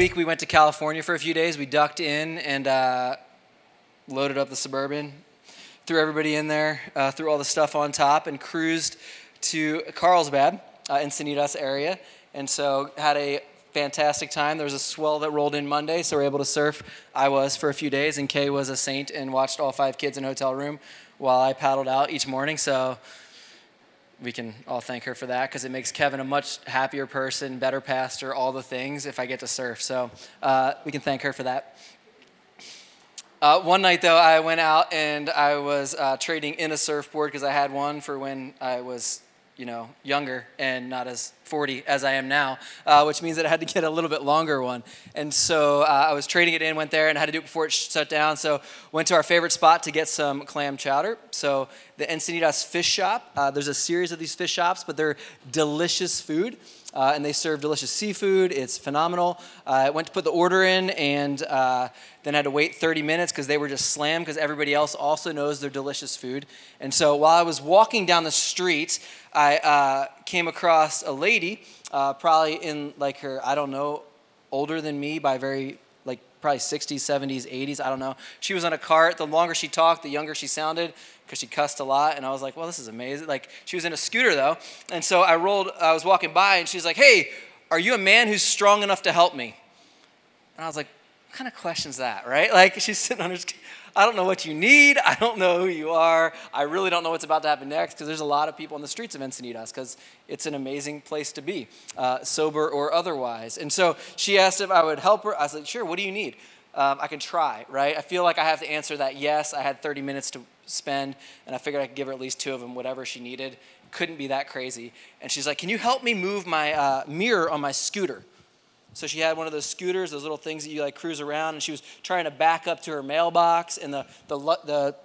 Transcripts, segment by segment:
week we went to California for a few days. We ducked in and uh, loaded up the Suburban, threw everybody in there, uh, threw all the stuff on top, and cruised to Carlsbad, uh, Encinitas area. And so had a fantastic time. There was a swell that rolled in Monday, so we are able to surf. I was for a few days, and Kay was a saint and watched all five kids in a hotel room while I paddled out each morning. So we can all thank her for that because it makes Kevin a much happier person, better pastor, all the things if I get to surf. So uh, we can thank her for that. Uh, one night, though, I went out and I was uh, trading in a surfboard because I had one for when I was you know, younger and not as 40 as I am now, uh, which means that I had to get a little bit longer one. And so uh, I was trading it in, went there, and I had to do it before it shut down. So went to our favorite spot to get some clam chowder. So the Encinitas Fish Shop. Uh, there's a series of these fish shops, but they're delicious food. Uh, and they serve delicious seafood. It's phenomenal. Uh, I went to put the order in and uh, then had to wait 30 minutes because they were just slammed because everybody else also knows their delicious food. And so while I was walking down the street, I uh, came across a lady, uh, probably in like her, I don't know, older than me by very like probably 60s, 70s, 80s, I don't know. She was on a cart. The longer she talked, the younger she sounded because she cussed a lot. And I was like, well, this is amazing. Like, she was in a scooter though. And so I rolled, I was walking by and she's like, hey, are you a man who's strong enough to help me? And I was like, what kind of question's that, right? Like, she's sitting on her, I don't know what you need. I don't know who you are. I really don't know what's about to happen next because there's a lot of people on the streets of Encinitas because it's an amazing place to be, uh, sober or otherwise. And so she asked if I would help her. I was like, sure, what do you need? Um, I can try, right? I feel like I have to answer that yes. I had 30 minutes to spend, and I figured I could give her at least two of them, whatever she needed. Couldn't be that crazy. And she's like, Can you help me move my uh, mirror on my scooter? So she had one of those scooters, those little things that you like cruise around, and she was trying to back up to her mailbox, and the, the, the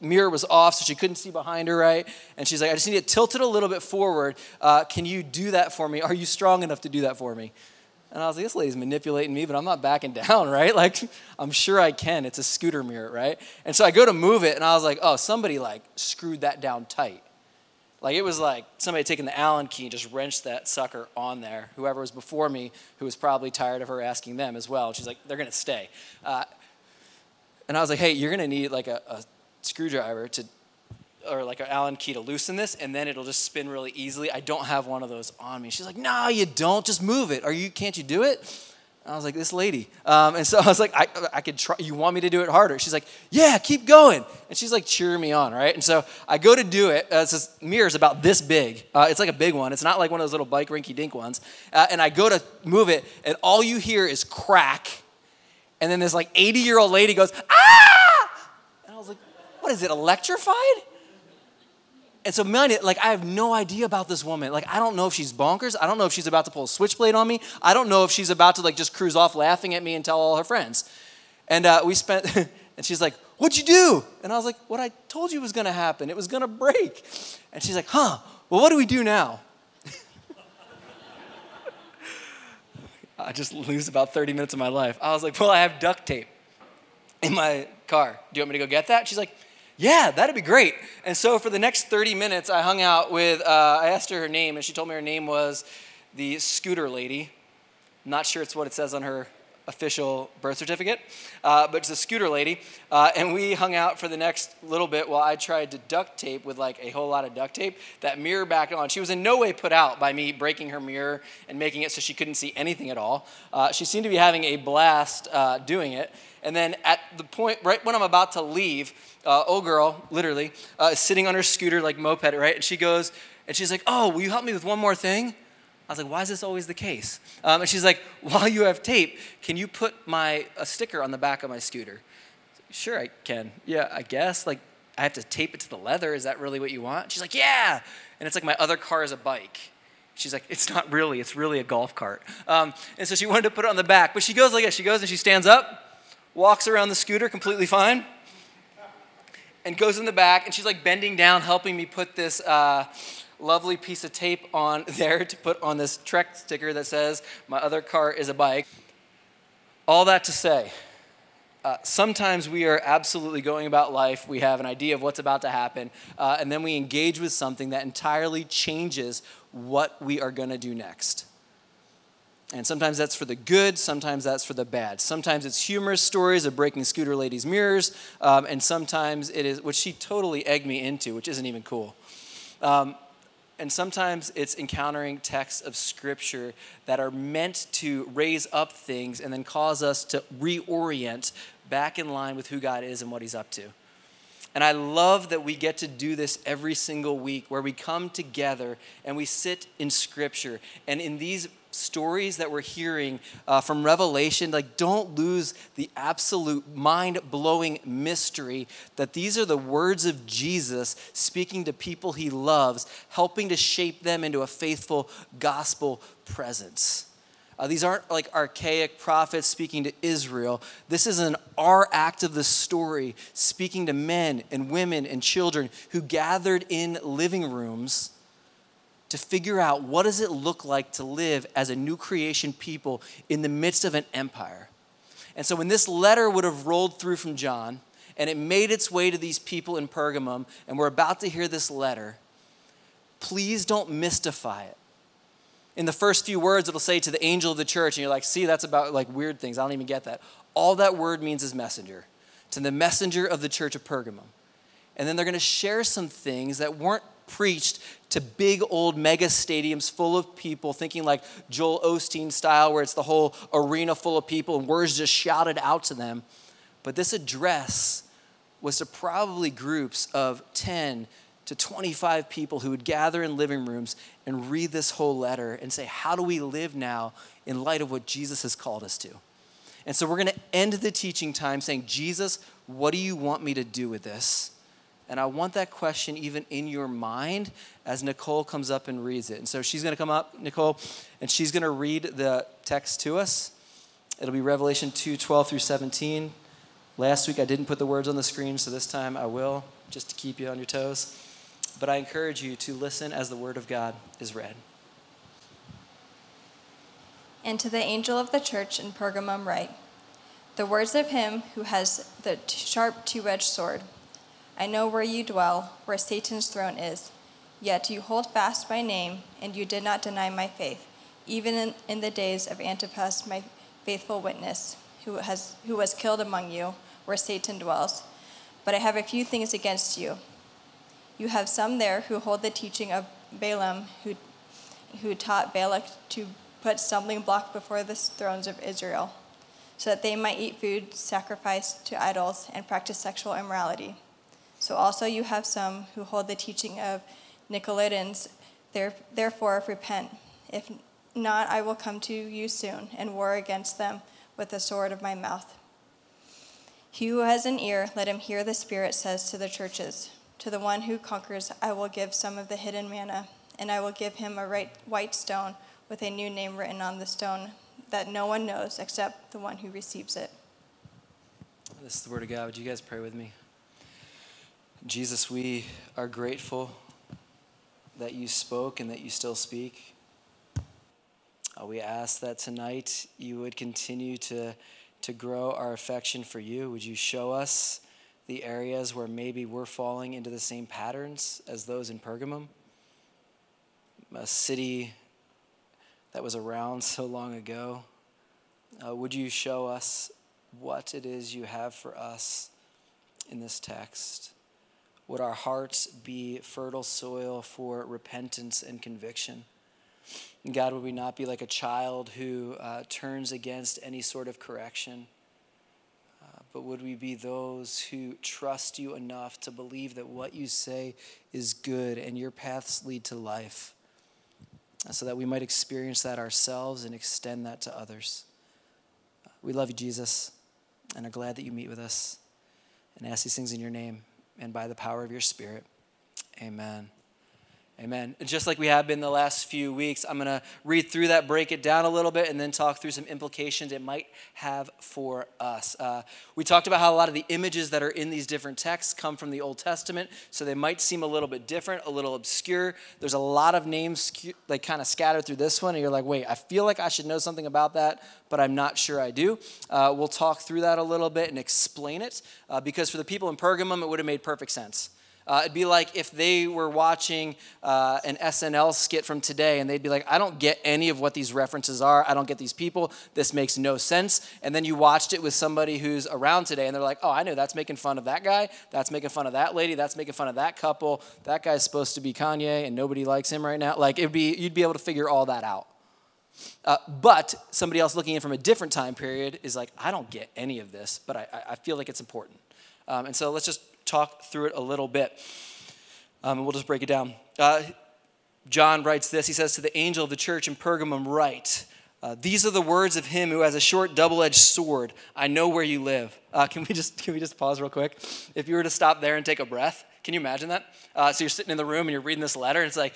mirror was off, so she couldn't see behind her, right? And she's like, I just need to tilt it a little bit forward. Uh, can you do that for me? Are you strong enough to do that for me? And I was like, this lady's manipulating me, but I'm not backing down, right? Like, I'm sure I can. It's a scooter mirror, right? And so I go to move it, and I was like, oh, somebody like screwed that down tight. Like, it was like somebody taking the Allen key and just wrenched that sucker on there. Whoever was before me, who was probably tired of her asking them as well. She's like, they're to stay. Uh, and I was like, hey, you're to need like a, a screwdriver to or like an Allen key to loosen this, and then it'll just spin really easily. I don't have one of those on me. She's like, No, you don't. Just move it. Are you? Can't you do it? I was like, This lady. Um, and so I was like, I, I could try. You want me to do it harder? She's like, Yeah, keep going. And she's like cheering me on, right? And so I go to do it. Uh, this mirror is about this big. Uh, it's like a big one. It's not like one of those little bike rinky dink ones. Uh, and I go to move it, and all you hear is crack. And then this like 80 year old lady goes, Ah! And I was like, What is it, electrified? And so, man, like, I have no idea about this woman. Like, I don't know if she's bonkers. I don't know if she's about to pull a switchblade on me. I don't know if she's about to, like, just cruise off laughing at me and tell all her friends. And uh, we spent, and she's like, What'd you do? And I was like, What I told you was gonna happen. It was gonna break. And she's like, Huh, well, what do we do now? I just lose about 30 minutes of my life. I was like, Well, I have duct tape in my car. Do you want me to go get that? She's like, yeah, that'd be great. And so for the next 30 minutes, I hung out with, uh, I asked her her name, and she told me her name was the scooter lady. not sure it's what it says on her official birth certificate, uh, but it's a scooter lady. Uh, and we hung out for the next little bit while I tried to duct tape with like a whole lot of duct tape that mirror back on. She was in no way put out by me breaking her mirror and making it so she couldn't see anything at all. Uh, she seemed to be having a blast uh, doing it. And then at the point, right when I'm about to leave, uh, old girl, literally, uh, is sitting on her scooter like moped, right? And she goes, and she's like, oh, will you help me with one more thing? I was like, why is this always the case? Um, and she's like, while you have tape, can you put my a sticker on the back of my scooter? Sure, I can. Yeah, I guess. Like, I have to tape it to the leather. Is that really what you want? She's like, yeah. And it's like my other car is a bike. She's like, it's not really. It's really a golf cart. Um, and so she wanted to put it on the back, but she goes like this. She goes and she stands up, walks around the scooter completely fine, and goes in the back. And she's like bending down, helping me put this. Uh, lovely piece of tape on there to put on this Trek sticker that says, My other car is a bike. All that to say, uh, sometimes we are absolutely going about life. We have an idea of what's about to happen, uh, and then we engage with something that entirely changes what we are going to do next. And sometimes that's for the good, sometimes that's for the bad. Sometimes it's humorous stories of breaking scooter ladies' mirrors, um, and sometimes it is, which she totally egged me into, which isn't even cool. Um, and sometimes it's encountering texts of scripture that are meant to raise up things and then cause us to reorient back in line with who God is and what He's up to. And I love that we get to do this every single week where we come together and we sit in scripture. And in these stories that we're hearing uh, from Revelation, like don't lose the absolute mind blowing mystery that these are the words of Jesus speaking to people he loves, helping to shape them into a faithful gospel presence. Uh, these aren't like archaic prophets speaking to Israel. This is an our act of the story speaking to men and women and children who gathered in living rooms to figure out what does it look like to live as a new creation people in the midst of an empire. And so when this letter would have rolled through from John and it made its way to these people in Pergamum and we're about to hear this letter, please don't mystify it. In the first few words, it'll say to the angel of the church, and you're like, see, that's about like weird things. I don't even get that. All that word means is messenger, to the messenger of the church of Pergamum. And then they're going to share some things that weren't preached to big old mega stadiums full of people, thinking like Joel Osteen style, where it's the whole arena full of people and words just shouted out to them. But this address was to probably groups of 10 to 25 people who would gather in living rooms and read this whole letter and say, How do we live now in light of what Jesus has called us to? And so we're going to end the teaching time saying, Jesus, what do you want me to do with this? And I want that question even in your mind as Nicole comes up and reads it. And so she's going to come up, Nicole, and she's going to read the text to us. It'll be Revelation 2 12 through 17. Last week I didn't put the words on the screen, so this time I will, just to keep you on your toes. But I encourage you to listen as the word of God is read. And to the angel of the church in Pergamum write The words of him who has the sharp two edged sword. I know where you dwell, where Satan's throne is. Yet you hold fast my name, and you did not deny my faith, even in, in the days of Antipas, my faithful witness, who, has, who was killed among you, where Satan dwells. But I have a few things against you. You have some there who hold the teaching of Balaam, who, who taught Balak to put stumbling block before the thrones of Israel, so that they might eat food sacrificed to idols and practice sexual immorality. So also you have some who hold the teaching of Nicolaitans. Therefore, repent. If not, I will come to you soon and war against them with the sword of my mouth. He who has an ear, let him hear the Spirit says to the churches. To the one who conquers, I will give some of the hidden manna, and I will give him a right, white stone with a new name written on the stone that no one knows except the one who receives it. This is the word of God. Would you guys pray with me? Jesus, we are grateful that you spoke and that you still speak. Uh, we ask that tonight you would continue to, to grow our affection for you. Would you show us the areas where maybe we're falling into the same patterns as those in Pergamum? A city that was around so long ago. Uh, would you show us what it is you have for us in this text? Would our hearts be fertile soil for repentance and conviction? And God, would we not be like a child who uh, turns against any sort of correction? Uh, but would we be those who trust you enough to believe that what you say is good and your paths lead to life? Uh, so that we might experience that ourselves and extend that to others. We love you, Jesus, and are glad that you meet with us. And ask these things in your name and by the power of your Spirit. Amen. Amen. Just like we have been the last few weeks, I'm going to read through that, break it down a little bit, and then talk through some implications it might have for us. Uh, we talked about how a lot of the images that are in these different texts come from the Old Testament, so they might seem a little bit different, a little obscure. There's a lot of names like kind of scattered through this one, and you're like, wait, I feel like I should know something about that, but I'm not sure I do. Uh, we'll talk through that a little bit and explain it, uh, because for the people in Pergamum, it would have made perfect sense Uh, it'd be like if they were watching uh, an SNL skit from today and they'd be like, I don't get any of what these references are. I don't get these people. This makes no sense. And then you watched it with somebody who's around today and they're like, oh, I know that's making fun of that guy. That's making fun of that lady. That's making fun of that couple. That guy's supposed to be Kanye and nobody likes him right now. Like, it'd be, you'd be able to figure all that out. Uh, but somebody else looking in from a different time period is like, I don't get any of this, but I, I feel like it's important. Um, and so let's just talk through it a little bit. Um, and we'll just break it down. Uh, John writes this He says, To the angel of the church in Pergamum, write, uh, These are the words of him who has a short double edged sword. I know where you live. Uh, can, we just, can we just pause real quick? If you were to stop there and take a breath, can you imagine that? Uh, so you're sitting in the room and you're reading this letter, and it's like,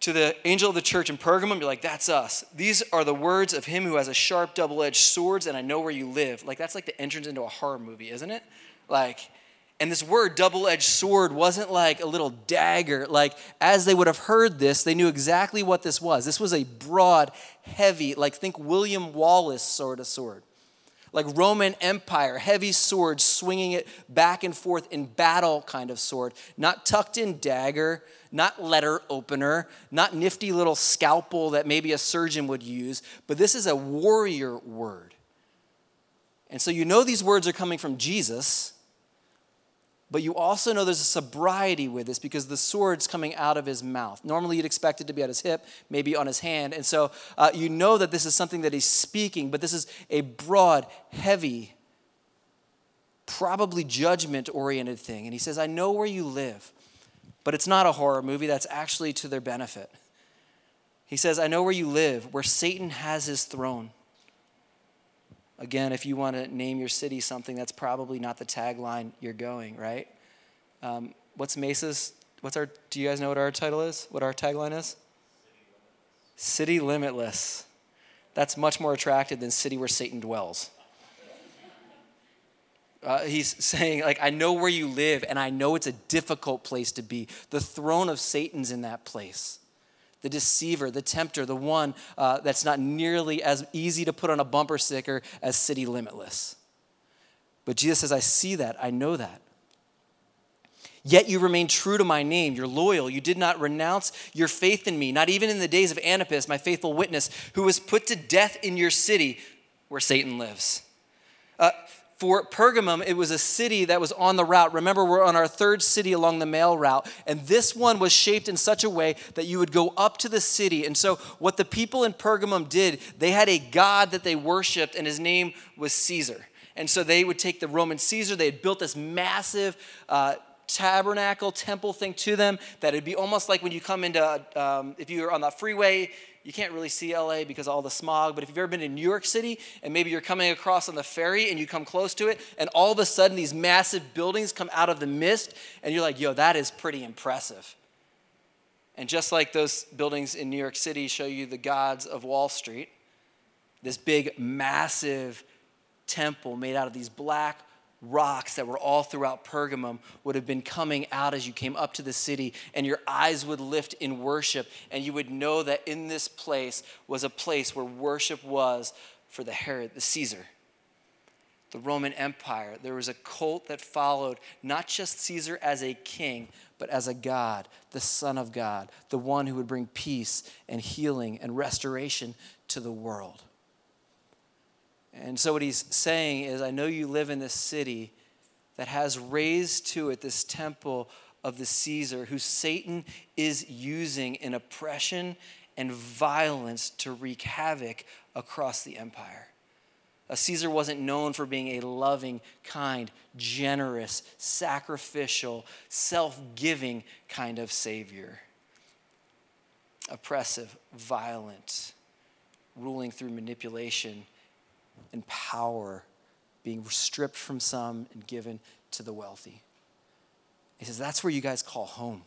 to the angel of the church in Pergamum, you're like, that's us. These are the words of him who has a sharp double edged sword, and I know where you live. Like, that's like the entrance into a horror movie, isn't it? Like, and this word, double edged sword, wasn't like a little dagger. Like, as they would have heard this, they knew exactly what this was. This was a broad, heavy, like, think William Wallace sort of sword. Like Roman Empire, heavy sword, swinging it back and forth in battle kind of sword. Not tucked in dagger, not letter opener, not nifty little scalpel that maybe a surgeon would use, but this is a warrior word. And so you know these words are coming from Jesus but you also know there's a sobriety with this because the sword's coming out of his mouth. Normally, you'd expect it to be at his hip, maybe on his hand. And so uh, you know that this is something that he's speaking, but this is a broad, heavy, probably judgment oriented thing. And he says, I know where you live, but it's not a horror movie. That's actually to their benefit. He says, I know where you live, where Satan has his throne. Again, if you want to name your city something, that's probably not the tagline you're going, right? Um, what's Mesa's? What's our? Do you guys know what our title is? What our tagline is? City limitless. That's much more attractive than city where Satan dwells. Uh, he's saying, like, I know where you live, and I know it's a difficult place to be. The throne of Satan's in that place the deceiver, the tempter, the one uh, that's not nearly as easy to put on a bumper sticker as city limitless. But Jesus says, I see that, I know that. Yet you remain true to my name. You're loyal. You did not renounce your faith in me, not even in the days of Antipas, my faithful witness, who was put to death in your city where Satan lives. Uh, for Pergamum, it was a city that was on the route. Remember, we're on our third city along the mail route. And this one was shaped in such a way that you would go up to the city. And so, what the people in Pergamum did, they had a god that they worshiped, and his name was Caesar. And so, they would take the Roman Caesar, they had built this massive uh, tabernacle, temple thing to them that it'd be almost like when you come into, um, if you're on the freeway, you can't really see LA because of all the smog, but if you've ever been to New York City and maybe you're coming across on the ferry and you come close to it, and all of a sudden these massive buildings come out of the mist, and you're like, yo, that is pretty impressive. And just like those buildings in New York City show you the gods of Wall Street, this big, massive temple made out of these black rocks that were all throughout Pergamum would have been coming out as you came up to the city, and your eyes would lift in worship, and you would know that in this place was a place where worship was for the Herod, the Caesar, the Roman Empire. There was a cult that followed not just Caesar as a king, but as a God, the Son of God, the one who would bring peace and healing and restoration to the world. And so, what he's saying is, I know you live in this city that has raised to it this temple of the Caesar, who Satan is using in oppression and violence to wreak havoc across the empire. A Caesar wasn't known for being a loving, kind, generous, sacrificial, self giving kind of savior. Oppressive, violent, ruling through manipulation and power being stripped from some and given to the wealthy. He says, That's where you guys call home.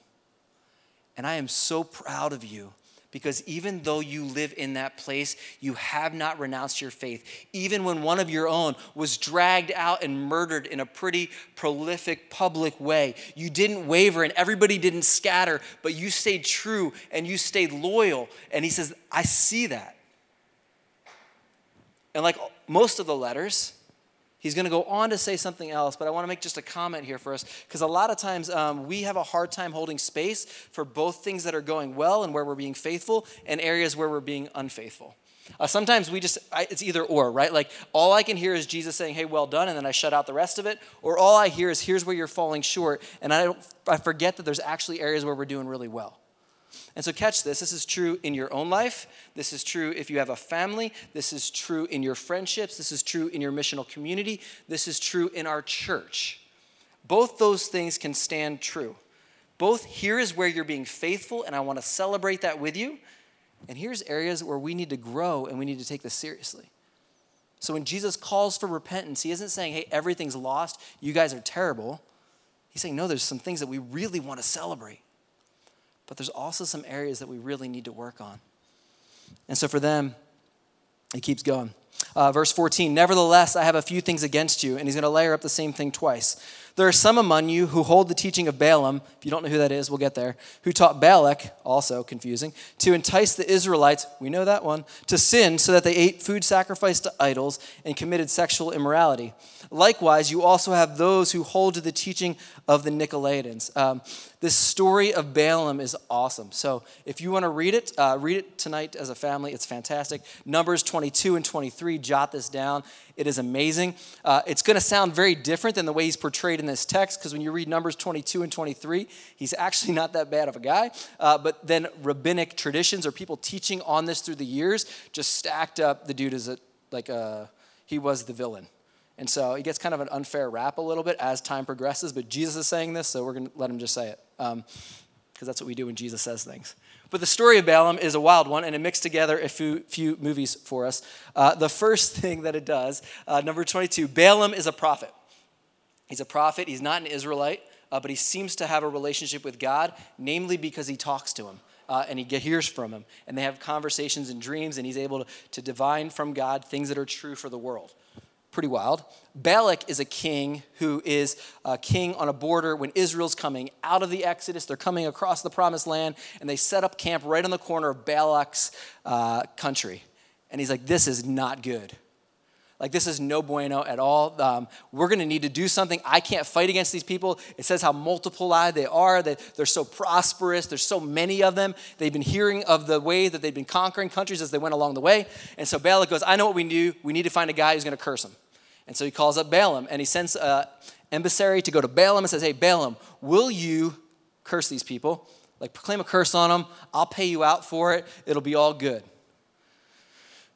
And I am so proud of you because even though you live in that place, you have not renounced your faith. Even when one of your own was dragged out and murdered in a pretty prolific public way, you didn't waver and everybody didn't scatter, but you stayed true and you stayed loyal. And he says, I see that. And like most of the letters, He's going to go on to say something else, but I want to make just a comment here for us because a lot of times um, we have a hard time holding space for both things that are going well and where we're being faithful and areas where we're being unfaithful. Uh, sometimes we just, I, it's either or, right? Like all I can hear is Jesus saying, hey, well done, and then I shut out the rest of it. Or all I hear is, here's where you're falling short, and I, I forget that there's actually areas where we're doing really well. And so, catch this. This is true in your own life. This is true if you have a family. This is true in your friendships. This is true in your missional community. This is true in our church. Both those things can stand true. Both here is where you're being faithful, and I want to celebrate that with you. And here's areas where we need to grow and we need to take this seriously. So when Jesus calls for repentance, he isn't saying, hey, everything's lost, you guys are terrible. He's saying, no, there's some things that we really want to celebrate but there's also some areas that we really need to work on. And so for them, it keeps going. Uh, verse 14, nevertheless, I have a few things against you. And he's going to layer up the same thing twice. There are some among you who hold the teaching of Balaam, if you don't know who that is, we'll get there, who taught Balak, also confusing, to entice the Israelites, we know that one, to sin so that they ate food sacrificed to idols and committed sexual immorality. Likewise, you also have those who hold to the teaching of the Nicolaitans. Um, this story of Balaam is awesome. So if you want to read it, uh, read it tonight as a family. It's fantastic. Numbers 22 and 23, jot this down. It is amazing. Uh, it's going to sound very different than the way he's portrayed in this text, because when you read Numbers 22 and 23, he's actually not that bad of a guy. Uh, but then rabbinic traditions or people teaching on this through the years just stacked up the dude as a, like a, he was the villain. And so he gets kind of an unfair rap a little bit as time progresses, but Jesus is saying this, so we're going to let him just say it. Because that's what we do when Jesus says things. But the story of Balaam is a wild one, and it mixed together a few, few movies for us. Uh, the first thing that it does, uh, number 22, Balaam is a prophet. He's a prophet, he's not an Israelite, uh, but he seems to have a relationship with God, namely because he talks to him. Uh, and he hears from him, and they have conversations and dreams, and he's able to, to divine from God things that are true for the world pretty wild. Balak is a king who is a king on a border when Israel's coming out of the Exodus. They're coming across the promised land, and they set up camp right on the corner of Balak's uh, country. And he's like, This is not good. Like, this is no bueno at all. Um, we're going to need to do something. I can't fight against these people. It says how multiplied they are, that they're so prosperous. There's so many of them. They've been hearing of the way that they've been conquering countries as they went along the way. And so Balak goes, I know what we do. We need to find a guy who's going to curse them. And so he calls up Balaam and he sends an emissary to go to Balaam and says, Hey, Balaam, will you curse these people? Like, proclaim a curse on them. I'll pay you out for it. It'll be all good.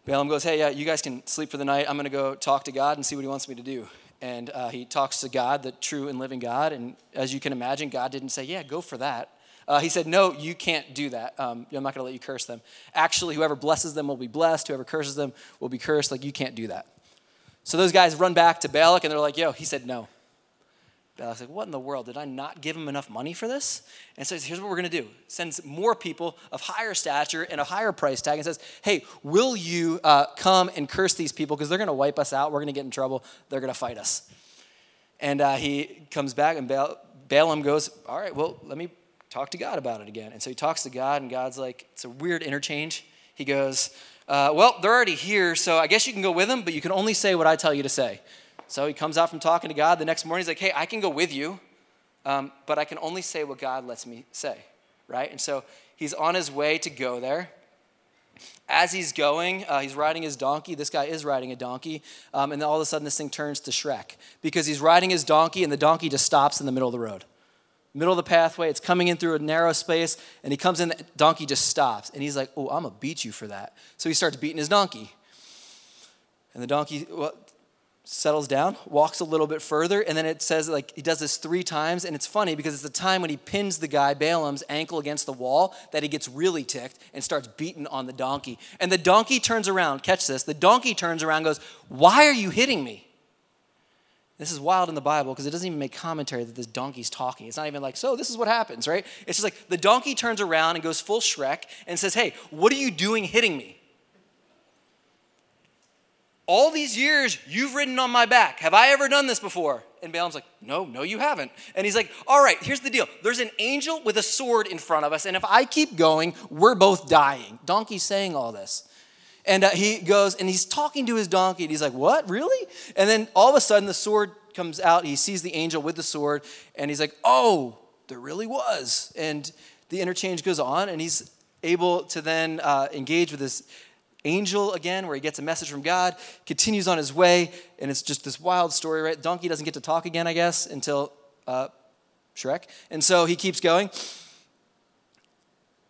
Balaam goes, Hey, yeah, you guys can sleep for the night. I'm going to go talk to God and see what he wants me to do. And uh, he talks to God, the true and living God. And as you can imagine, God didn't say, Yeah, go for that. Uh, he said, No, you can't do that. Um, I'm not going to let you curse them. Actually, whoever blesses them will be blessed. Whoever curses them will be cursed. Like, you can't do that. So those guys run back to Balak and they're like, Yo, he said no. Balak's like, what in the world? Did I not give him enough money for this? And says, here's what we're going to do. Sends more people of higher stature and a higher price tag and says, hey, will you uh, come and curse these people because they're going to wipe us out. We're going to get in trouble. They're going to fight us. And uh, he comes back and Balaam goes, all right, well, let me talk to God about it again. And so he talks to God and God's like, it's a weird interchange. He goes, uh, well, they're already here, so I guess you can go with them, but you can only say what I tell you to say. So he comes out from talking to God. The next morning, he's like, hey, I can go with you, um, but I can only say what God lets me say, right? And so he's on his way to go there. As he's going, uh, he's riding his donkey. This guy is riding a donkey. Um, and then all of a sudden, this thing turns to Shrek because he's riding his donkey, and the donkey just stops in the middle of the road. Middle of the pathway, it's coming in through a narrow space, and he comes in, the donkey just stops. And he's like, Oh, I'm gonna beat you for that. So he starts beating his donkey. And the donkey, well, settles down, walks a little bit further, and then it says like he does this three times, and it's funny because it's the time when he pins the guy Balaam's ankle against the wall that he gets really ticked and starts beating on the donkey. And the donkey turns around. Catch this. The donkey turns around, goes, "Why are you hitting me?" This is wild in the Bible because it doesn't even make commentary that this donkey's talking. It's not even like, so this is what happens, right? It's just like the donkey turns around and goes full Shrek and says, hey, what are you doing hitting me? All these years you've ridden on my back. Have I ever done this before? And Balaam's like, No, no, you haven't. And he's like, All right, here's the deal. There's an angel with a sword in front of us, and if I keep going, we're both dying. Donkey's saying all this. And uh, he goes and he's talking to his donkey, and he's like, What, really? And then all of a sudden, the sword comes out. He sees the angel with the sword, and he's like, Oh, there really was. And the interchange goes on, and he's able to then uh, engage with this angel again, where he gets a message from God, continues on his way, and it's just this wild story, right? Donkey doesn't get to talk again, I guess, until uh, Shrek. And so he keeps going.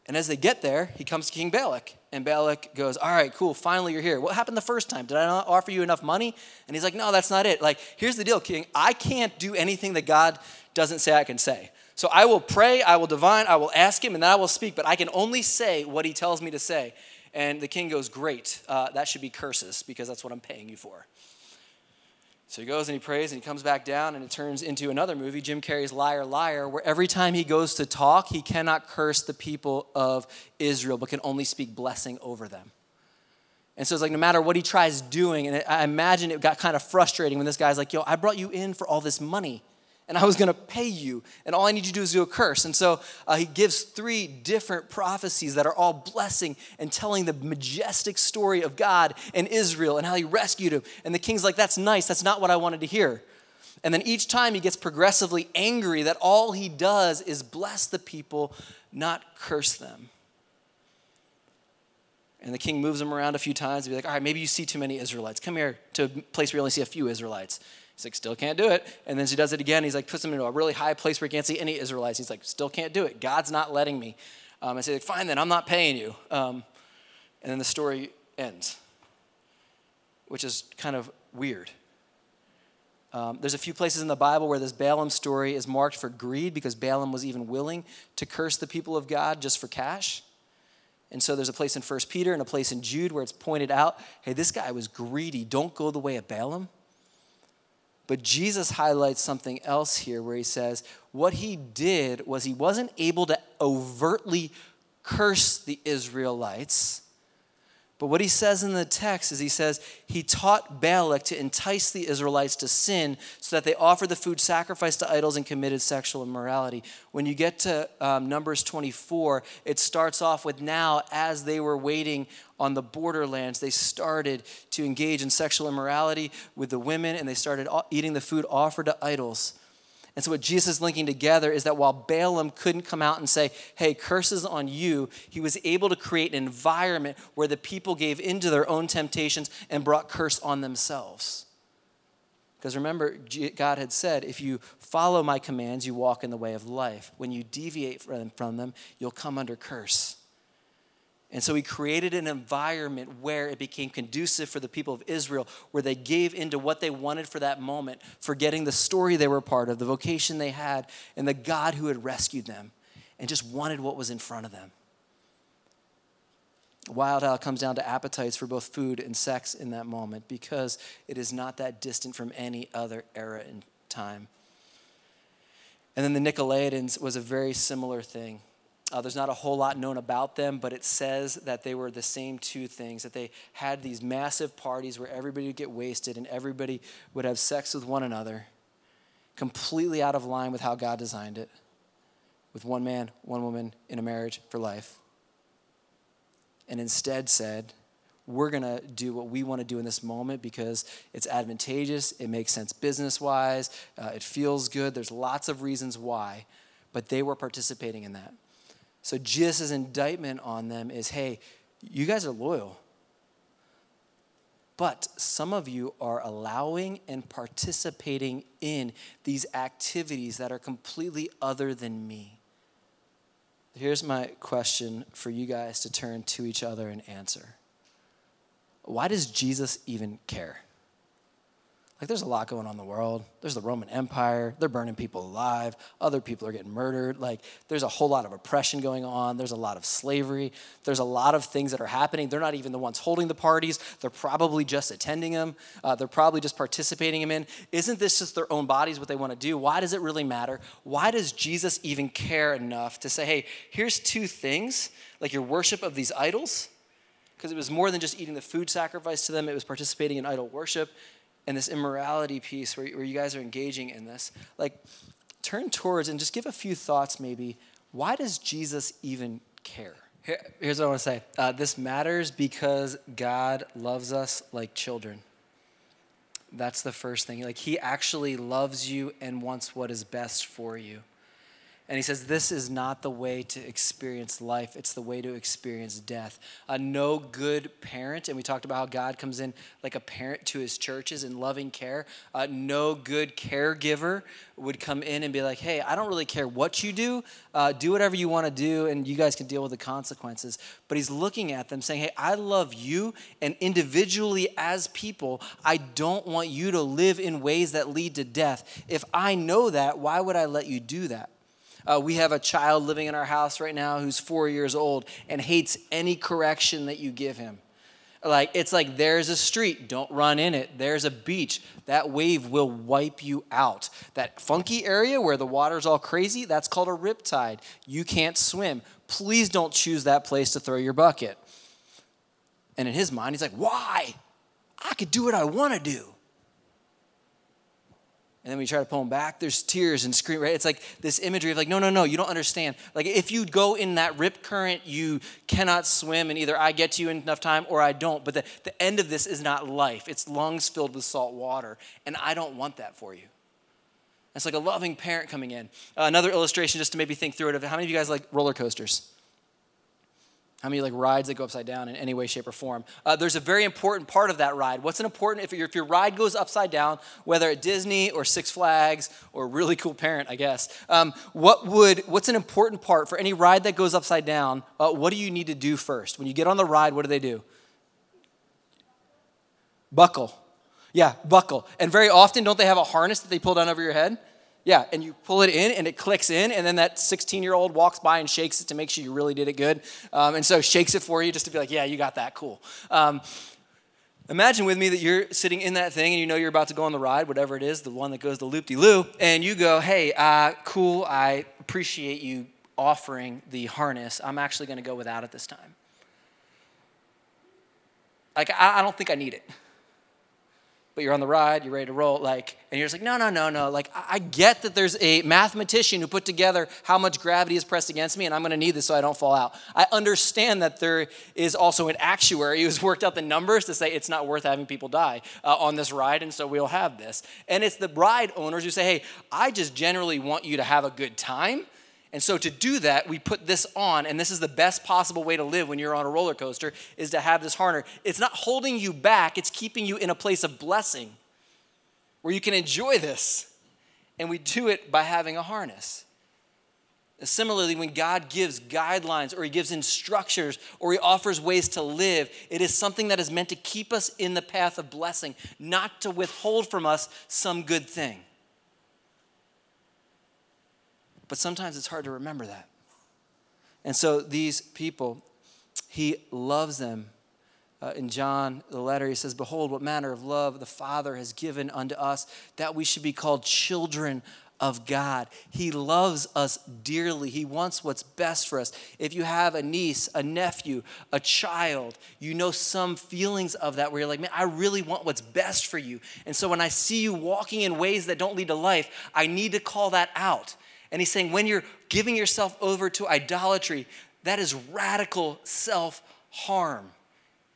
And as they get there, he comes to King Balak. And Balak goes, All right, cool, finally you're here. What happened the first time? Did I not offer you enough money? And he's like, No, that's not it. Like, here's the deal, King. I can't do anything that God doesn't say I can say. So I will pray, I will divine, I will ask him, and then I will speak, but I can only say what he tells me to say. And the king goes, Great, uh, that should be curses because that's what I'm paying you for. So he goes and he prays and he comes back down, and it turns into another movie, Jim Carrey's Liar, Liar, where every time he goes to talk, he cannot curse the people of Israel, but can only speak blessing over them. And so it's like no matter what he tries doing, and I imagine it got kind of frustrating when this guy's like, Yo, I brought you in for all this money and I was going to pay you, and all I need you to do is do a curse. And so uh, he gives three different prophecies that are all blessing and telling the majestic story of God and Israel and how he rescued him. And the king's like, That's nice, that's not what I wanted to hear. And then each time he gets progressively angry that all he does is bless the people, not curse them. And the king moves him around a few times and be like, all right, maybe you see too many Israelites. Come here to a place where you only see a few Israelites. He's like, still can't do it. And then she does it again. He's like, puts him into a really high place where he can't see any Israelites. He's like, still can't do it. God's not letting me. Um, I say, like, fine then, I'm not paying you. Um, and then the story ends, which is kind of weird. Um, there's a few places in the Bible where this Balaam story is marked for greed because Balaam was even willing to curse the people of God just for cash. And so there's a place in 1 Peter and a place in Jude where it's pointed out hey, this guy was greedy. Don't go the way of Balaam. But Jesus highlights something else here where he says what he did was he wasn't able to overtly curse the Israelites but what he says in the text is he says he taught Balak to entice the Israelites to sin so that they offered the food sacrificed to idols and committed sexual immorality. When you get to um, Numbers 24, it starts off with now, as they were waiting on the borderlands, they started to engage in sexual immorality with the women and they started eating the food offered to idols. And so, what Jesus is linking together is that while Balaam couldn't come out and say, hey, curses on you, he was able to create an environment where the people gave into their own temptations and brought curse on themselves. Because remember, God had said, if you follow my commands, you walk in the way of life. When you deviate from them, you'll come under curse. And so he created an environment where it became conducive for the people of Israel, where they gave into what they wanted for that moment, forgetting the story they were part of, the vocation they had, and the God who had rescued them, and just wanted what was in front of them. Wild it comes down to appetites for both food and sex in that moment because it is not that distant from any other era in time. And then the Nicolaitans was a very similar thing. Uh, there's not a whole lot known about them, but it says that they were the same two things that they had these massive parties where everybody would get wasted and everybody would have sex with one another, completely out of line with how God designed it, with one man, one woman in a marriage for life. And instead said, we're going to do what we want to do in this moment because it's advantageous, it makes sense business wise, uh, it feels good. There's lots of reasons why, but they were participating in that. So Jesus' indictment on them is hey, you guys are loyal. But some of you are allowing and participating in these activities that are completely other than me. Here's my question for you guys to turn to each other and answer Why does Jesus even care? Like, there's a lot going on in the world. There's the Roman Empire. They're burning people alive. Other people are getting murdered. Like, there's a whole lot of oppression going on. There's a lot of slavery. There's a lot of things that are happening. They're not even the ones holding the parties. They're probably just attending them. Uh, they're probably just participating them in. Isn't this just their own bodies, what they want to do? Why does it really matter? Why does Jesus even care enough to say, hey, here's two things, like your worship of these idols? Because it was more than just eating the food sacrificed to them, it was participating in idol worship and this immorality piece where, where you guys are engaging in this, like turn towards and just give a few thoughts maybe. Why does Jesus even care? Here, here's what I want to say uh, this matters because God loves us like children. That's the first thing. Like, He actually loves you and wants what is best for you. And he says, This is not the way to experience life, it's the way to experience death. Uh, no good parent, and we talked about how God comes in like a parent to his churches in loving care. Uh, no good caregiver would come in and be like, Hey, I don't really care what you do, uh, do whatever you want to do, and you guys can deal with the consequences. But he's looking at them saying, Hey, I love you, and individually as people, I don't want you to live in ways that lead to death. If I know that, why would I let you do that? Uh, we have a child living in our house right now who's four years old and hates any correction that you give him. Like, it's like there's a street, don't run in it. There's a beach, that wave will wipe you out. That funky area where the water's all crazy, that's called a riptide. You can't swim. Please don't choose that place to throw your bucket. And in his mind, he's like, why? I could do what I want to do. And then we try to pull them back, there's tears and scream, right? It's like this imagery of like, no, no, no, you don't understand. Like if you go in that rip current, you cannot swim, and either I get to you in enough time or I don't. But the, the end of this is not life. It's lungs filled with salt water. And I don't want that for you. It's like a loving parent coming in. Uh, another illustration just to maybe think through it of how many of you guys like roller coasters? How many like rides that go upside down in any way, shape, or form? Uh, there's a very important part of that ride. What's an important if, your if your ride goes upside down, whether at Disney or Six Flags or really cool parent, I guess? Um, what would what's an important part for any ride that goes upside down? Uh, what do you need to do first when you get on the ride? What do they do? Buckle. Yeah, buckle. And very often, don't they have a harness that they pull down over your head? Yeah, and you pull it in and it clicks in, and then that 16 year old walks by and shakes it to make sure you really did it good. Um, and so shakes it for you just to be like, yeah, you got that, cool. Um, imagine with me that you're sitting in that thing and you know you're about to go on the ride, whatever it is, the one that goes the loop de loo, and you go, hey, uh, cool, I appreciate you offering the harness. I'm actually going to go without it this time. Like, I, I don't think I need it but you're on the ride, you're ready to roll, like, and you're just like, no, no, no, no. Like, I get that there's a mathematician who put together how much gravity is pressed against me, and I'm gonna need this so I don't fall out. I understand that there is also an actuary who's worked out the numbers to say it's not worth having people die uh, on this ride, and so we'll have this. And it's the ride owners who say, hey, I just generally want you to have a good time. And so to do that, we put this on, and this is the best possible way to live when you're on a roller coaster is to have this harness. It's not holding you back, it's keeping you in a place of blessing where you can enjoy this. And we do it by having a harness. Similarly, when God gives guidelines or He gives instructions or He offers ways to live, it is something that is meant to keep us in the path of blessing, not to withhold from us some good thing. But sometimes it's hard to remember that. And so these people, he loves them. Uh, in John, the letter, he says, Behold, what manner of love the Father has given unto us, that we should be called children of God. He loves us dearly. He wants what's best for us. If you have a niece, a nephew, a child, you know some feelings of that where you're like, man, I really want what's best for you. And so when I see you walking in ways that don't lead to life, I need to call that out. And he's saying, when you're giving yourself over to idolatry, that is radical self harm,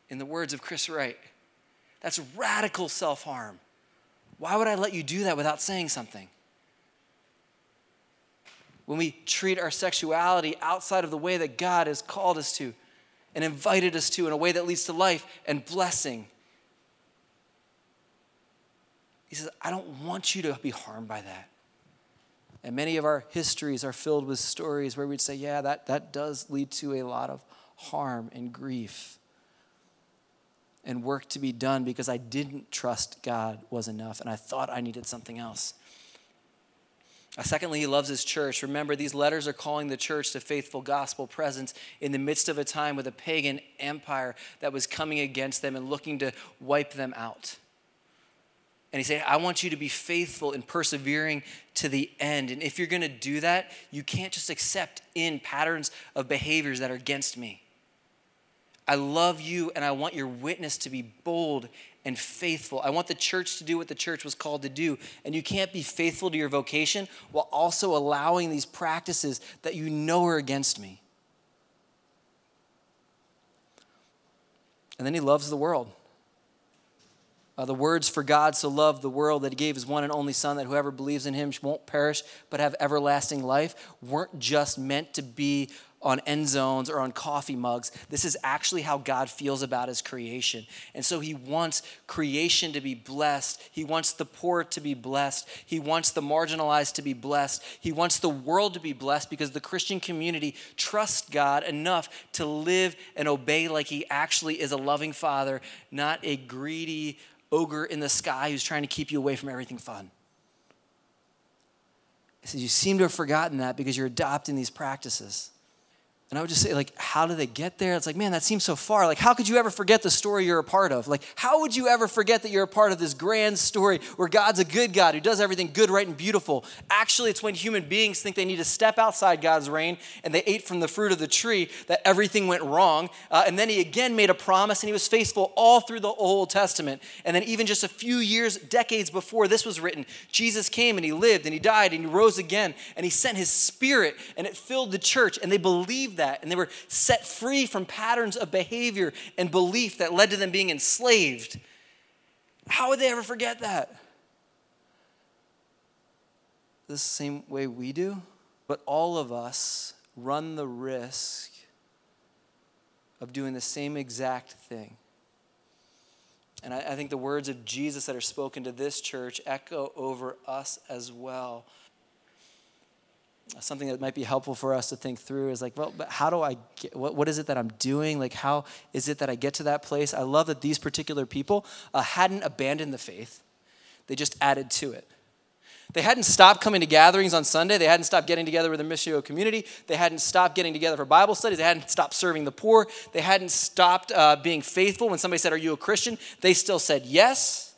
in the words of Chris Wright. That's radical self harm. Why would I let you do that without saying something? When we treat our sexuality outside of the way that God has called us to and invited us to in a way that leads to life and blessing. He says, I don't want you to be harmed by that. And many of our histories are filled with stories where we'd say, yeah, that, that does lead to a lot of harm and grief and work to be done because I didn't trust God was enough and I thought I needed something else. Uh, secondly, he loves his church. Remember, these letters are calling the church to faithful gospel presence in the midst of a time with a pagan empire that was coming against them and looking to wipe them out. And he said, I want you to be faithful in persevering to the end. And if you're going to do that, you can't just accept in patterns of behaviors that are against me. I love you and I want your witness to be bold and faithful. I want the church to do what the church was called to do. And you can't be faithful to your vocation while also allowing these practices that you know are against me. And then he loves the world. Uh, the words for God so loved the world that he gave his one and only Son, that whoever believes in him won't perish but have everlasting life, weren't just meant to be on end zones or on coffee mugs. This is actually how God feels about his creation. And so he wants creation to be blessed. He wants the poor to be blessed. He wants the marginalized to be blessed. He wants the world to be blessed because the Christian community trusts God enough to live and obey like he actually is a loving father, not a greedy ogre in the sky who's trying to keep you away from everything fun. He says, You seem to have forgotten that because you're adopting these practices. And I would just say, like, how do they get there? It's like, man, that seems so far. Like, how could you ever forget the story you're a part of? Like, how would you ever forget that you're a part of this grand story where God's a good God who does everything good, right, and beautiful? Actually, it's when human beings think they need to step outside God's reign and they ate from the fruit of the tree that everything went wrong. Uh, and then he again made a promise and he was faithful all through the Old Testament. And then, even just a few years, decades before this was written, Jesus came and he lived and he died and he rose again and he sent his spirit and it filled the church and they believed that and they were set free from patterns of behavior and belief that led to them being enslaved. How would they ever forget that? The same way we do, but all of us run the risk of doing the same exact thing. And I, I, think the words of Jesus that are spoken to this church echo over us as well something that might be helpful for us to think through is like, well, but how do I get, what, what is it that I'm doing? Like, how is it that I get to that place? I love that these particular people uh, hadn't abandoned the faith, they just added to it. They hadn't stopped coming to gatherings on Sunday. They hadn't stopped getting together with the Missio community. They hadn't stopped getting together for Bible studies. They hadn't stopped serving the poor. They hadn't stopped uh, being faithful. When somebody said, Are you a Christian? They still said yes.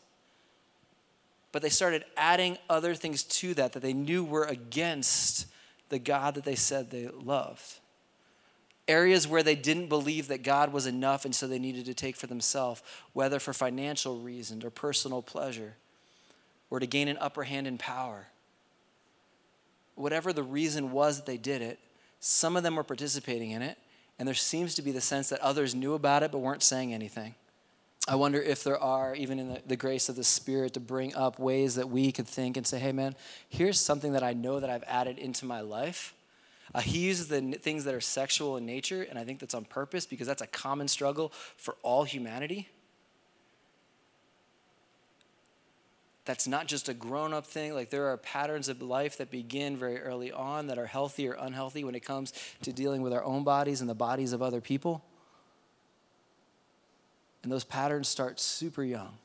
But they started adding other things to that that they knew were against the God that they said they loved. Areas where they didn't believe that God was enough and so they needed to take for themselves, whether for financial reasons or personal pleasure or to gain an upper hand in power. Whatever the reason was that they did it, some of them were participating in it, and there seems to be the sense that others knew about it but weren't saying anything. I wonder if there are, even in the, the, grace of the Spirit, to bring up ways that we could think and say, hey, man, here's something that I know that I've added into my life. Uh, he uses the n- things that are sexual in nature, and I think that's on purpose because that's a common struggle for all humanity. That's not just a grown up thing. Like, there are patterns of life that begin very early on that are healthy or unhealthy when it comes to dealing with our own bodies and the bodies of other people. And those patterns start super young.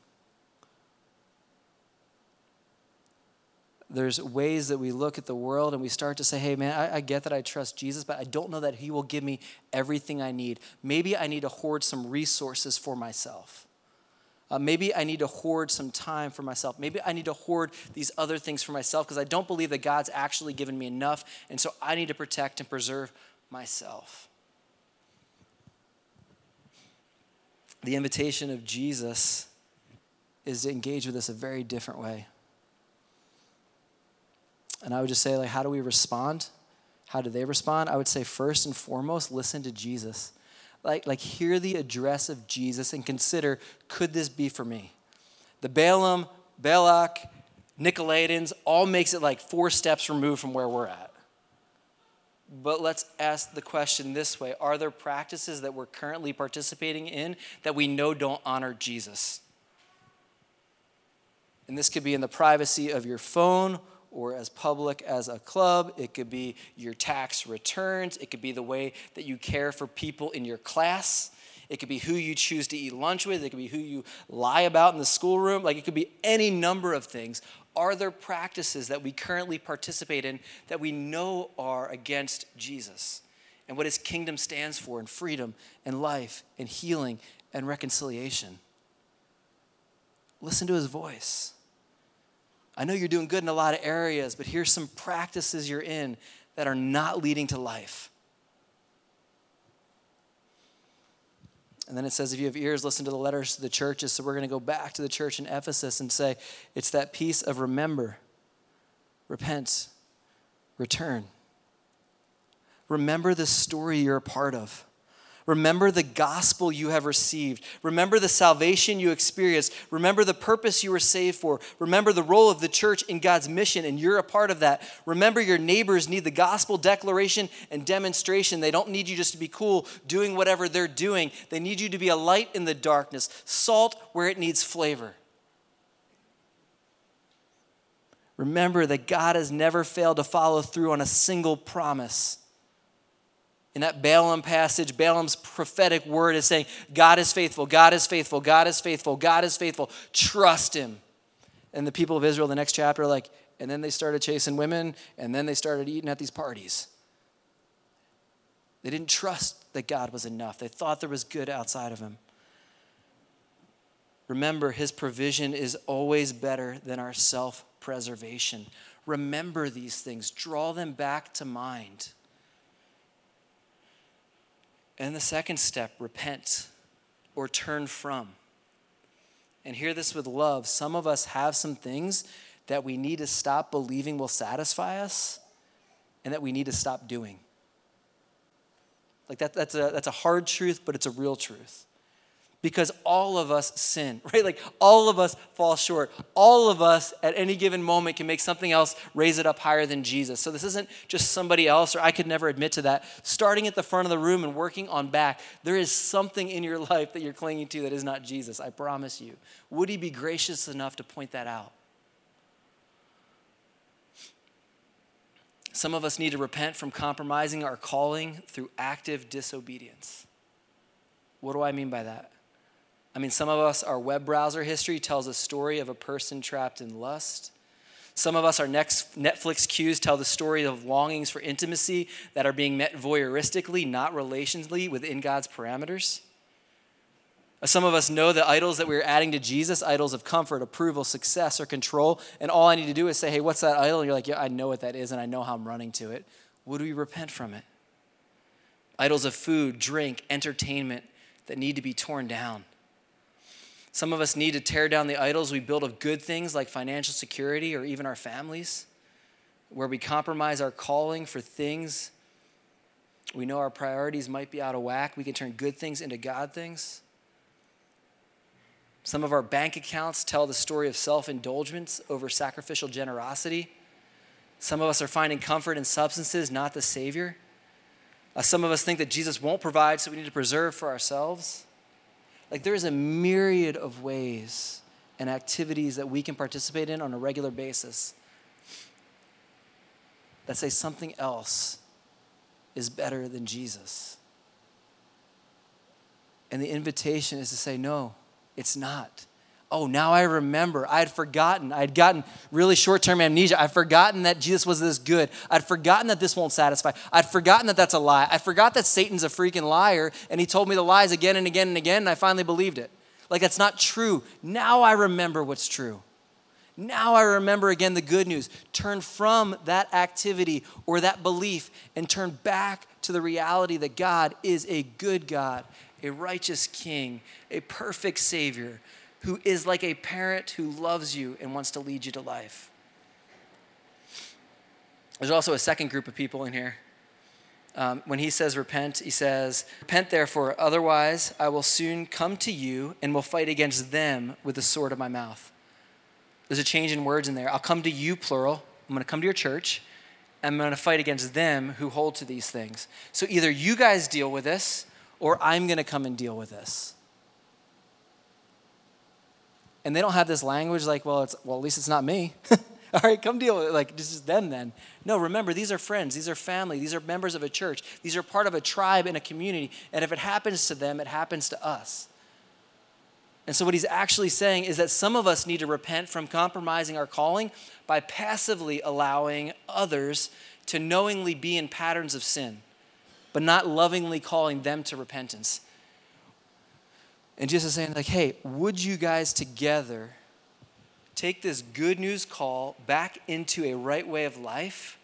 There's ways that we look at the world and we start to say, hey, man, I, I, get that I trust Jesus, but I don't know that He will give me everything I need. Maybe I need to hoard some resources for myself. Uh, maybe I need to hoard some time for myself. Maybe I need to hoard these other things for myself because I don't believe that God's actually given me enough. And so I need to protect and preserve myself. The invitation of Jesus is to engage with us a very different way. And I would just say, like, how do we respond? How do they respond? I would say, first and foremost, listen to Jesus. Like, like hear the address of Jesus and consider, could this be for me? The Balaam, Balak, Nicolaitans all makes it like four steps removed from where we're at. But let's ask the question this way Are there practices that we're currently participating in that we know don't honor Jesus? And this could be in the privacy of your phone or as public as a club. It could be your tax returns. It could be the way that you care for people in your class. It could be who you choose to eat lunch with. It could be who you lie about in the schoolroom. Like it could be any number of things. Are there practices that we currently participate in that we know are against Jesus and what his kingdom stands for in freedom and life and healing and reconciliation? Listen to his voice. I know you're doing good in a lot of areas, but here's some practices you're in that are not leading to life. And then it says, if you have ears, listen to the letters to the churches. So we're going to go back to the church in Ephesus and say, it's that piece of remember, repent, return. Remember the story you're a part of. Remember the gospel you have received. Remember the salvation you experienced. Remember the purpose you were saved for. Remember the role of the church in God's mission, and you're a part of that. Remember your neighbors need the gospel declaration and demonstration. They don't need you just to be cool doing whatever they're doing, they need you to be a light in the darkness, salt where it needs flavor. Remember that God has never failed to follow through on a single promise. In that Balaam passage, Balaam's prophetic word is saying, God is faithful, God is faithful, God is faithful, God is faithful. Trust him. And the people of Israel, the next chapter, are like, and then they started chasing women, and then they started eating at these parties. They didn't trust that God was enough. They thought there was good outside of him. Remember, his provision is always better than our self preservation. Remember these things, draw them back to mind. And the second step, repent or turn from. And hear this with love. Some of us have some things that we need to stop believing will satisfy us and that we need to stop doing. Like that, that's, a, that's a hard truth, but it's a real truth because all of us sin, right? Like all of us fall short. All of us at any given moment can make something else raise it up higher than Jesus. So this isn't just somebody else, or I could never admit to that. Starting at the front of the room and working on back, there is something in your life that you're clinging to that is not Jesus. I promise you. Would he be gracious enough to point that out? Some of us need to repent from compromising our calling through active disobedience. What do I mean by that? I mean, some of us, our web browser history tells a story of a person trapped in lust. Some of us, our next Netflix queues tell the story of longings for intimacy that are being met voyeuristically, not relationally within God's parameters. Some of us know the idols that we're adding to Jesus, idols of comfort, approval, success, or control. And all I need to do is say, hey, what's that idol? And you're like, yeah, I know what that is, and I know how I'm running to it. Would we repent from it? Idols of food, drink, entertainment that need to be torn down. Some of us need to tear down the idols we build of good things like financial security or even our families, where we compromise our calling for things we know our priorities might be out of whack. We can turn good things into God things. Some of our bank accounts tell the story of self indulgence over sacrificial generosity. Some of us are finding comfort in substances, not the Savior. Uh, some of us think that Jesus won't provide, so we need to preserve for ourselves. Like there is a myriad of ways and activities that we can participate in on a regular basis that say something else is better than Jesus. And the invitation is to say, no, it's not oh, now I remember. I had forgotten. I had gotten really short term amnesia. I'd forgotten that Jesus was this good. I'd forgotten that this won't satisfy. I'd forgotten that that's a lie. I forgot that Satan's a freaking liar and he told me the lies again and again and again, and I finally believed it. Like, that's not true. Now I remember what's true. Now I remember again the good news. Turn from that activity or that belief and turn back to the reality that God is a good God, a righteous King, a perfect Savior who is like a parent who loves you and wants to lead you to life. There's also a second group of people in here. Um, when he says repent, he says, Repent therefore, otherwise I will soon come to you and will fight against them with the sword of my mouth. There's a change in words in there. I'll come to you, plural. I'm going to come to your church. I'm going to fight against them who hold to these things. So either you guys deal with this, or I'm going to come and deal with this and they don't have this language like, well, it's well, at least it's not me. All right, come deal with it. Like, this is them then. No, remember, these are friends, these are family, these are members of a church, these are part of a tribe and a community. And if it happens to them, it happens to us. And so, what he's actually saying is that some of us need to repent from compromising our calling by passively allowing others to knowingly be in patterns of sin, but not lovingly calling them to repentance. And Jesus is saying, like, hey, would you guys together take this good news call back into a right way of life?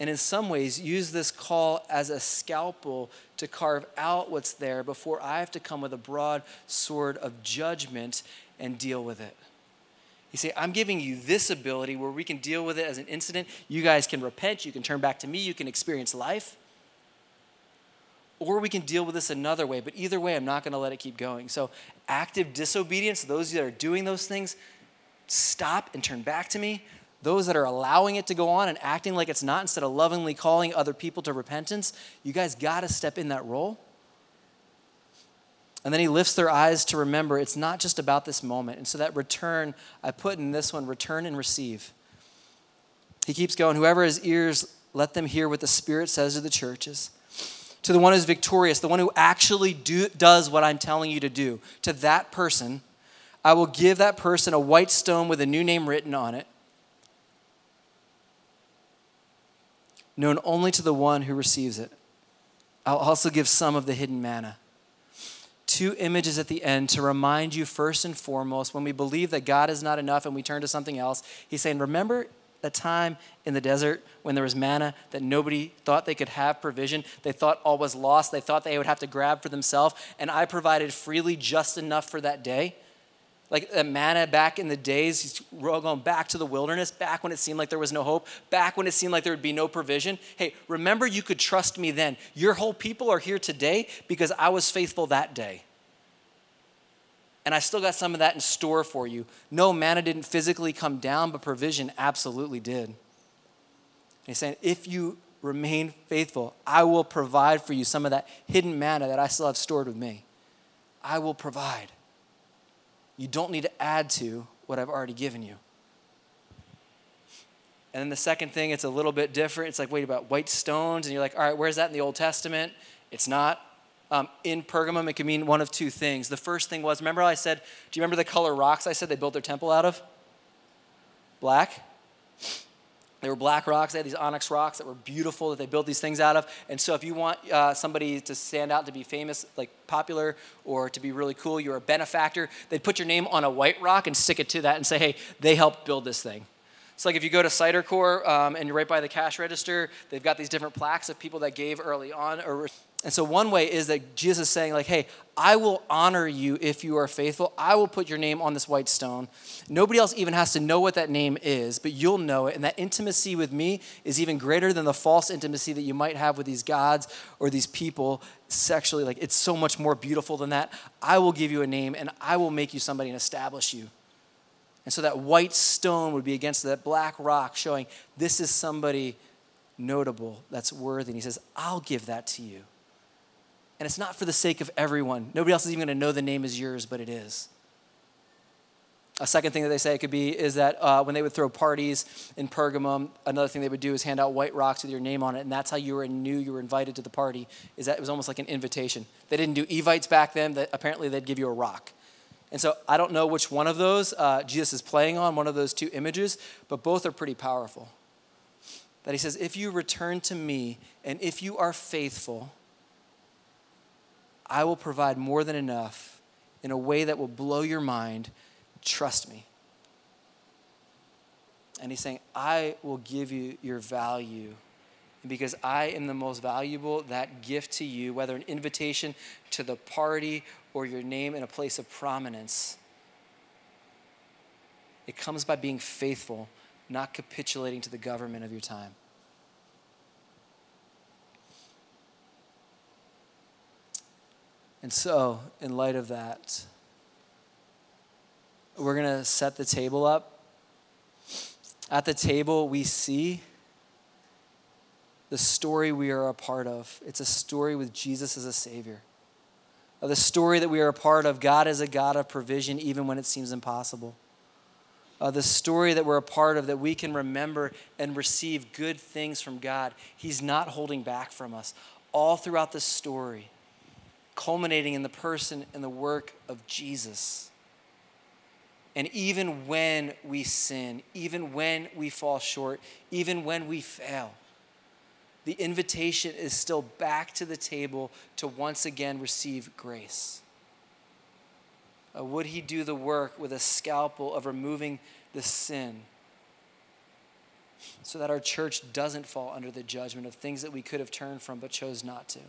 And in some ways, use this call as a scalpel to carve out what's there before I have to come with a broad sword of judgment and deal with it. You say, I'm giving you this ability where we can deal with it as an incident. You guys can repent, you can turn back to me, you can experience life. Or we can deal with this another way. But either way, I'm not going to let it keep going. So, active disobedience, those that are doing those things, stop and turn back to me. Those that are allowing it to go on and acting like it's not instead of lovingly calling other people to repentance, you guys got to step in that role. And then he lifts their eyes to remember it's not just about this moment. And so that return, I put in this one return and receive. He keeps going, whoever has ears, let them hear what the Spirit says to the churches to the one who's victorious, the one who actually do, does what I'm telling you to do, to that person, I will give that person a white stone with a new name written on it, known only to the one who receives it. I'll also give some of the hidden manna. Two images at the end to remind you, first and foremost, when we believe that God is not enough and we turn to something else, He's saying, Remember that time in the desert when there was manna that nobody thought they could have provision. They thought all was lost. They thought they would have to grab for themselves. And I provided freely just enough for that day. Like the manna back in the days, going back to the wilderness, back when it seemed like there was no hope, back when it seemed like there would be no provision. Hey, remember you could trust me then. Your whole people are here today because I was faithful that day and I still got some of that in store for you. No, manna didn't physically come down, but provision absolutely did. And he's saying, if you remain faithful, I will provide for you some of that hidden manna that I still have stored with me. I will provide. You don't need to add to what I've already given you. And then the second thing, it's a little bit different. It's like, wait, about white stones. And you're like, all right, where's that in the Old Testament? It's not um, in Pergamum, it could mean one of two things. The first thing was, remember I said, do you remember the color rocks I said they built their temple out of? Black. They were black rocks. They had these onyx rocks that were beautiful that they built these things out of. And so, if you want uh, somebody to stand out to be famous, like popular, or to be really cool, you're a benefactor, they'd put your name on a white rock and stick it to that and say, hey, they helped build this thing. It's like if you go to Cider Corps um, and you're right by the cash register, they've got these different plaques of people that gave early on. Or, and so one way is that Jesus is saying, like, hey, I will honor you if you are faithful. I will put your name on this white stone. Nobody else even has to know what that name is, but you'll know it. And that intimacy with me is even greater than the false intimacy that you might have with these gods or these people sexually. Like, it's so much more beautiful than that. I will give you a name and I will make you somebody and establish you. And so that white stone would be against that black rock, showing this is somebody notable that's worthy. And he says, I'll give that to you. And it's not for the sake of everyone. Nobody else is even going to know the name is yours, but it is. A second thing that they say it could be is that uh, when they would throw parties in Pergamum, another thing they would do is hand out white rocks with your name on it, and that's how you were knew you were invited to the party. Is that it was almost like an invitation. They didn't do evites back then. That apparently they'd give you a rock. And so I don't know which one of those uh, Jesus is playing on, one of those two images, but both are pretty powerful. That he says, if you return to me and if you are faithful, I will provide more than enough in a way that will blow your mind. Trust me. And he's saying, I will give you your value. And because I am the most valuable, that gift to you, whether an invitation to the party or your name in a place of prominence. It comes by being faithful, not capitulating to the government of your time. And so, in light of that, we're going to set the table up. At the table, we see the story we are a part of. It's a story with Jesus as a Savior of the story that we are a part of. God is a God of provision even when it seems impossible. Uh, the story that we're a part of that we can remember and receive good things from God. He's not holding back from us. All throughout the story, culminating in the person and the work of Jesus. And even when we sin, even when we fall short, even when we fail, the invitation is still back to the table to once again receive grace. Uh, would he do the work with a scalpel of removing the sin so that our church doesn't fall under the judgment of things that we could have turned from but chose not to?